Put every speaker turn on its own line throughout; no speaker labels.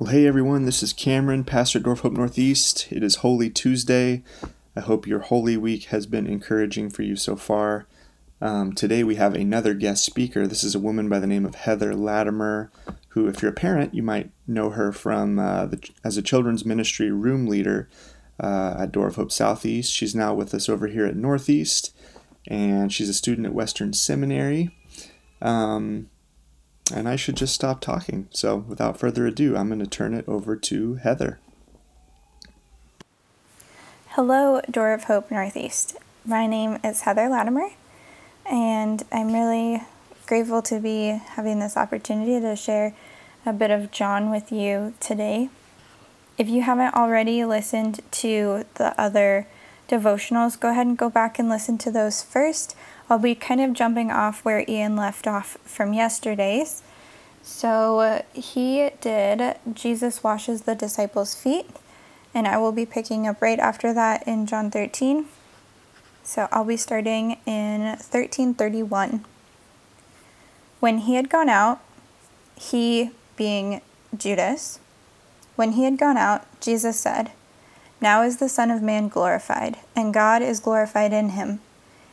Well, hey everyone, this is Cameron, pastor at Door Hope Northeast. It is Holy Tuesday. I hope your Holy Week has been encouraging for you so far. Um, today we have another guest speaker. This is a woman by the name of Heather Latimer, who, if you're a parent, you might know her from uh, the, as a children's ministry room leader uh, at Door of Hope Southeast. She's now with us over here at Northeast, and she's a student at Western Seminary. Um, and I should just stop talking. So, without further ado, I'm going to turn it over to Heather.
Hello, Door of Hope Northeast. My name is Heather Latimer, and I'm really grateful to be having this opportunity to share a bit of John with you today. If you haven't already listened to the other devotionals, go ahead and go back and listen to those first. I'll be kind of jumping off where Ian left off from yesterday's. So uh, he did Jesus washes the disciples' feet, and I will be picking up right after that in John 13. So I'll be starting in 1331. When he had gone out, he being Judas, when he had gone out, Jesus said, Now is the Son of Man glorified, and God is glorified in him.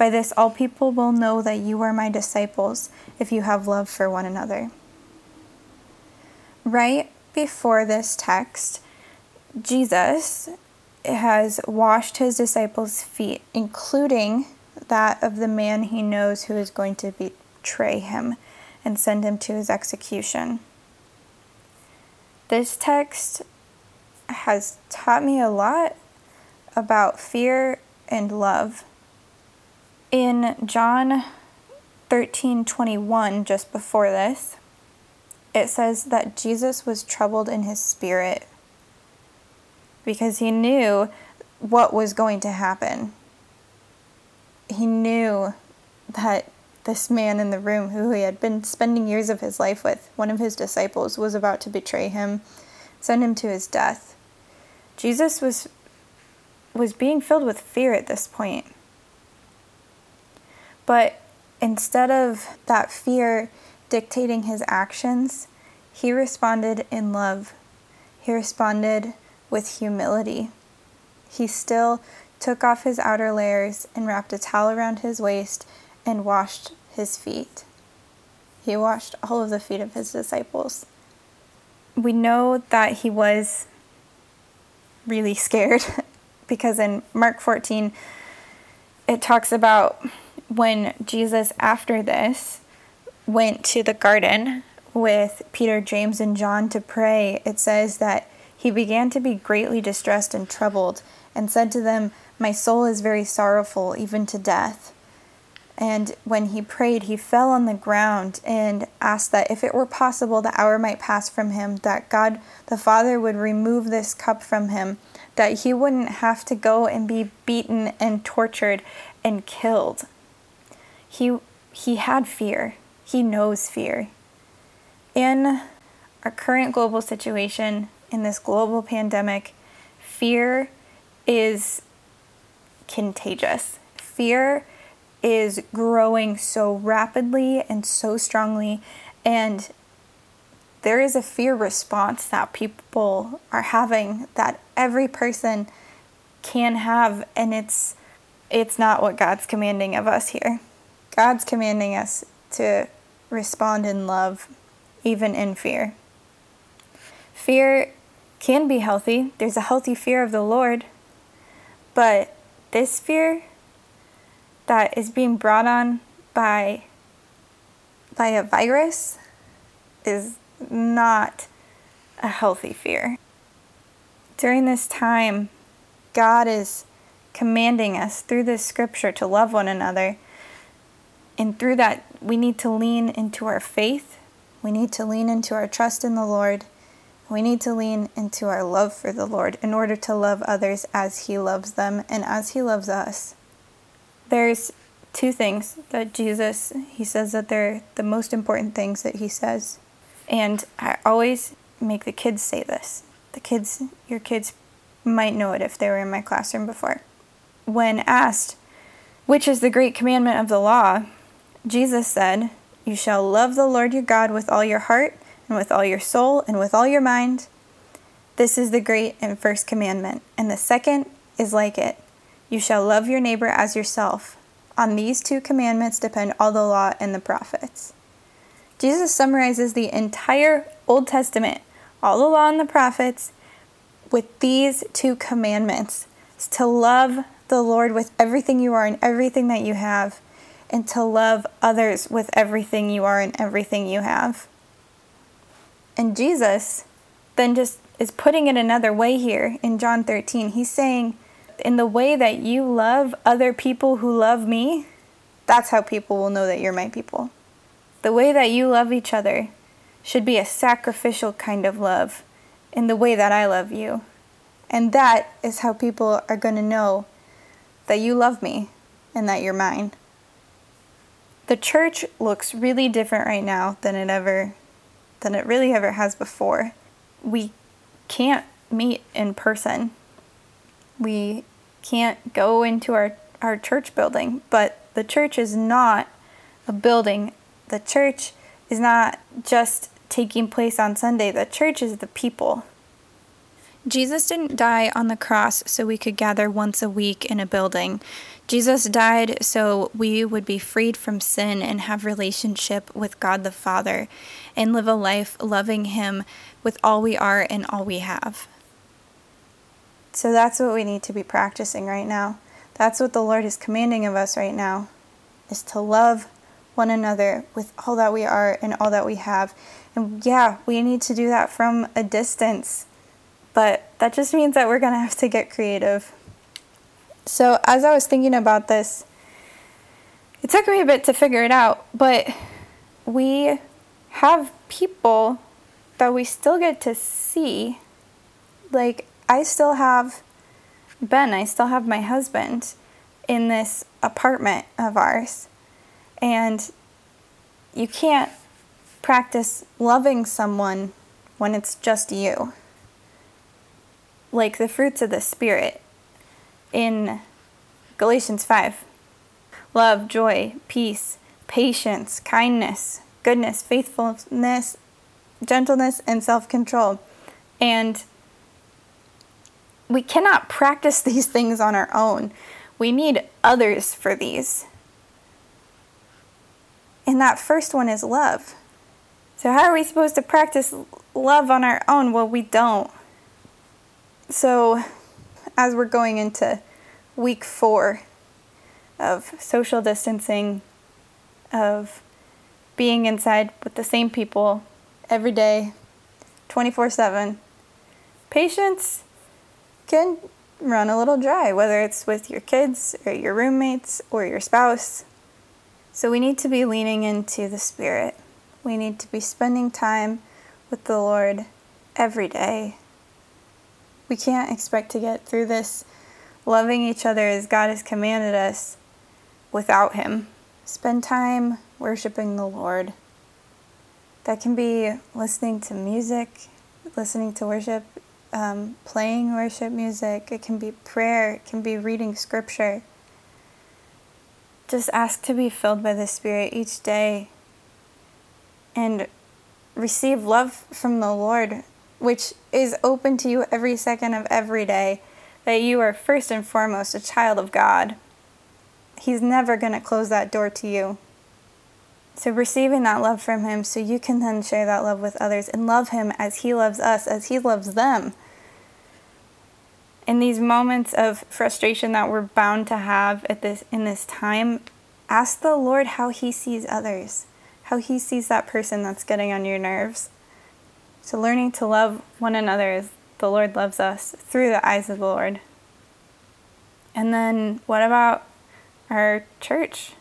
By this, all people will know that you are my disciples if you have love for one another. Right before this text, Jesus has washed his disciples' feet, including that of the man he knows who is going to betray him and send him to his execution. This text has taught me a lot about fear and love. In John 13:21 just before this, it says that Jesus was troubled in his spirit because he knew what was going to happen. He knew that this man in the room who he had been spending years of his life with, one of his disciples, was about to betray him, send him to his death. Jesus was was being filled with fear at this point. But instead of that fear dictating his actions, he responded in love. He responded with humility. He still took off his outer layers and wrapped a towel around his waist and washed his feet. He washed all of the feet of his disciples. We know that he was really scared because in Mark 14, it talks about when Jesus, after this, went to the garden with Peter, James, and John to pray, it says that he began to be greatly distressed and troubled, and said to them, My soul is very sorrowful, even to death. And when he prayed, he fell on the ground and asked that if it were possible, the hour might pass from him, that God the Father would remove this cup from him, that he wouldn't have to go and be beaten and tortured and killed. He, he had fear. He knows fear. In our current global situation, in this global pandemic, fear is contagious. Fear is growing so rapidly and so strongly, and there is a fear response that people are having that every person can have, and it's it's not what God's commanding of us here. God's commanding us to respond in love, even in fear. Fear can be healthy. There's a healthy fear of the Lord. But this fear that is being brought on by by a virus is not a healthy fear. During this time, God is commanding us through this scripture to love one another and through that, we need to lean into our faith. We need to lean into our trust in the Lord. We need to lean into our love for the Lord in order to love others as He loves them and as He loves us. There's two things that Jesus, He says that they're the most important things that He says. And I always make the kids say this. The kids, your kids might know it if they were in my classroom before. When asked, which is the great commandment of the law, Jesus said, You shall love the Lord your God with all your heart, and with all your soul, and with all your mind. This is the great and first commandment. And the second is like it You shall love your neighbor as yourself. On these two commandments depend all the law and the prophets. Jesus summarizes the entire Old Testament, all the law and the prophets, with these two commandments to love the Lord with everything you are and everything that you have, and to love others with everything you are and everything you have. And Jesus then just is putting it another way here in John 13. He's saying, in the way that you love other people who love me, that's how people will know that you're my people. The way that you love each other should be a sacrificial kind of love in the way that I love you. And that is how people are going to know that you love me and that you're mine. The church looks really different right now than it ever than it really ever has before. We can't meet in person. We can't go into our, our church building, but the church is not a building. The church is not just taking place on Sunday. The church is the people. Jesus didn't die on the cross so we could gather once a week in a building. Jesus died so we would be freed from sin and have relationship with God the Father and live a life loving him with all we are and all we have. So that's what we need to be practicing right now. That's what the Lord is commanding of us right now is to love one another with all that we are and all that we have. And yeah, we need to do that from a distance but that just means that we're going to have to get creative. So, as I was thinking about this, it took me a bit to figure it out, but we have people that we still get to see. Like, I still have Ben, I still have my husband in this apartment of ours. And you can't practice loving someone when it's just you like the fruits of the Spirit in Galatians 5 love, joy, peace, patience, kindness, goodness, faithfulness, gentleness, and self control. And we cannot practice these things on our own. We need others for these. And that first one is love. So, how are we supposed to practice love on our own? Well, we don't. So, as we're going into week four of social distancing, of being inside with the same people every day, 24 7, patience can run a little dry, whether it's with your kids or your roommates or your spouse. So, we need to be leaning into the Spirit. We need to be spending time with the Lord every day we can't expect to get through this loving each other as God has commanded us without Him. Spend time worshiping the Lord. That can be listening to music, listening to worship, um, playing worship music. It can be prayer. It can be reading scripture. Just ask to be filled by the Spirit each day and receive love from the Lord which is open to you every second of every day, that you are first and foremost a child of God. He's never going to close that door to you. So, receiving that love from Him so you can then share that love with others and love Him as He loves us, as He loves them. In these moments of frustration that we're bound to have at this in this time, ask the Lord how He sees others, how He sees that person that's getting on your nerves. So, learning to love one another as the Lord loves us through the eyes of the Lord. And then, what about our church?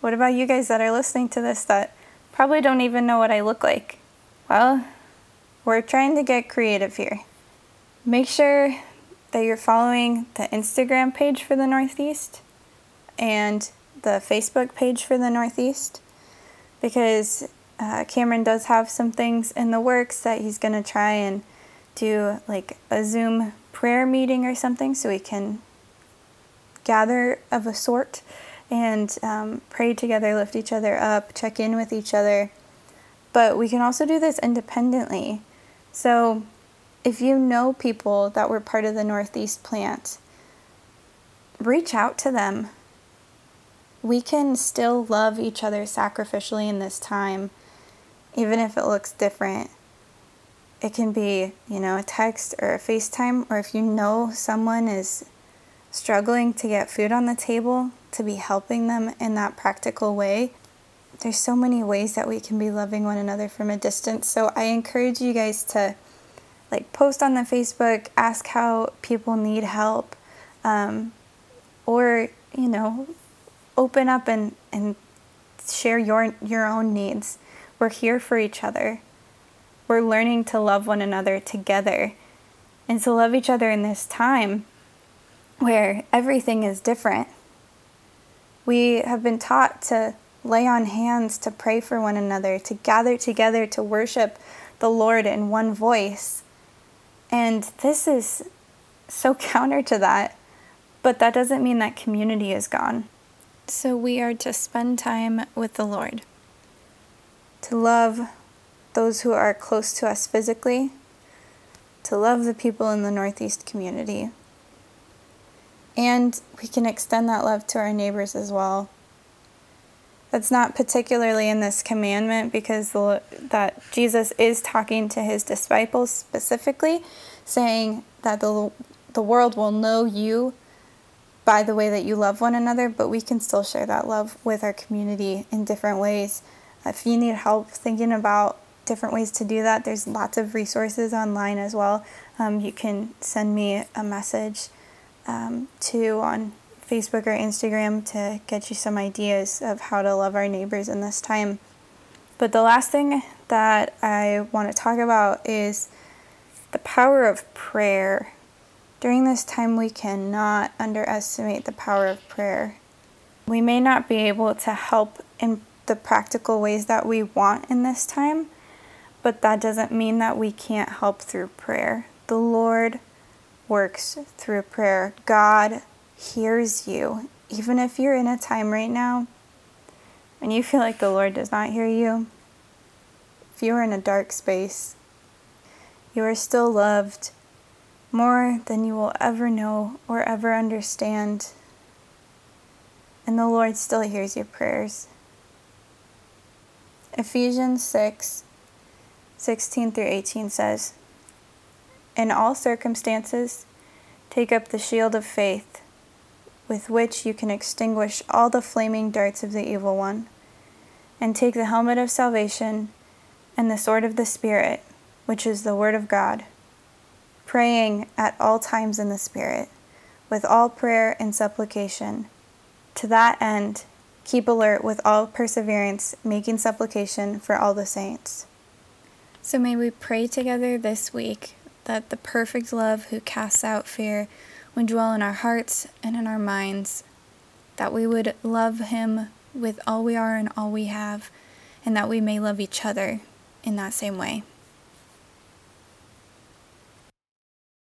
What about you guys that are listening to this that probably don't even know what I look like? Well, we're trying to get creative here. Make sure that you're following the Instagram page for the Northeast and the Facebook page for the Northeast because uh, Cameron does have some things in the works that he's going to try and do like a Zoom prayer meeting or something so we can gather of a sort and um, pray together, lift each other up, check in with each other. But we can also do this independently. So if you know people that were part of the Northeast plant, reach out to them. We can still love each other sacrificially in this time, even if it looks different. It can be, you know, a text or a FaceTime, or if you know someone is struggling to get food on the table, to be helping them in that practical way. There's so many ways that we can be loving one another from a distance. So I encourage you guys to like post on the Facebook, ask how people need help, um, or you know, open up and and share your your own needs. We're here for each other. We're learning to love one another together, and to love each other in this time where everything is different. We have been taught to lay on hands, to pray for one another, to gather together to worship the Lord in one voice. And this is so counter to that, but that doesn't mean that community is gone. So we are to spend time with the Lord, to love those who are close to us physically, to love the people in the Northeast community, and we can extend that love to our neighbors as well. That's not particularly in this commandment because the, that Jesus is talking to his disciples specifically, saying that the, the world will know you by the way that you love one another, but we can still share that love with our community in different ways. If you need help thinking about different ways to do that, there's lots of resources online as well. Um, you can send me a message um, to on Facebook or Instagram to get you some ideas of how to love our neighbors in this time. But the last thing that I want to talk about is the power of prayer. During this time, we cannot underestimate the power of prayer. We may not be able to help in the practical ways that we want in this time, but that doesn't mean that we can't help through prayer. The Lord works through prayer. God hears you. Even if you're in a time right now and you feel like the Lord does not hear you, if you are in a dark space, you are still loved more than you will ever know or ever understand. And the Lord still hears your prayers. Ephesians 6 16 through 18 says, in all circumstances, take up the shield of faith, with which you can extinguish all the flaming darts of the evil one, and take the helmet of salvation and the sword of the Spirit, which is the Word of God, praying at all times in the Spirit, with all prayer and supplication. To that end, keep alert with all perseverance, making supplication for all the saints. So may we pray together this week that the perfect love who casts out fear would dwell in our hearts and in our minds, that we would love him with all we are and all we have, and that we may love each other in that same way.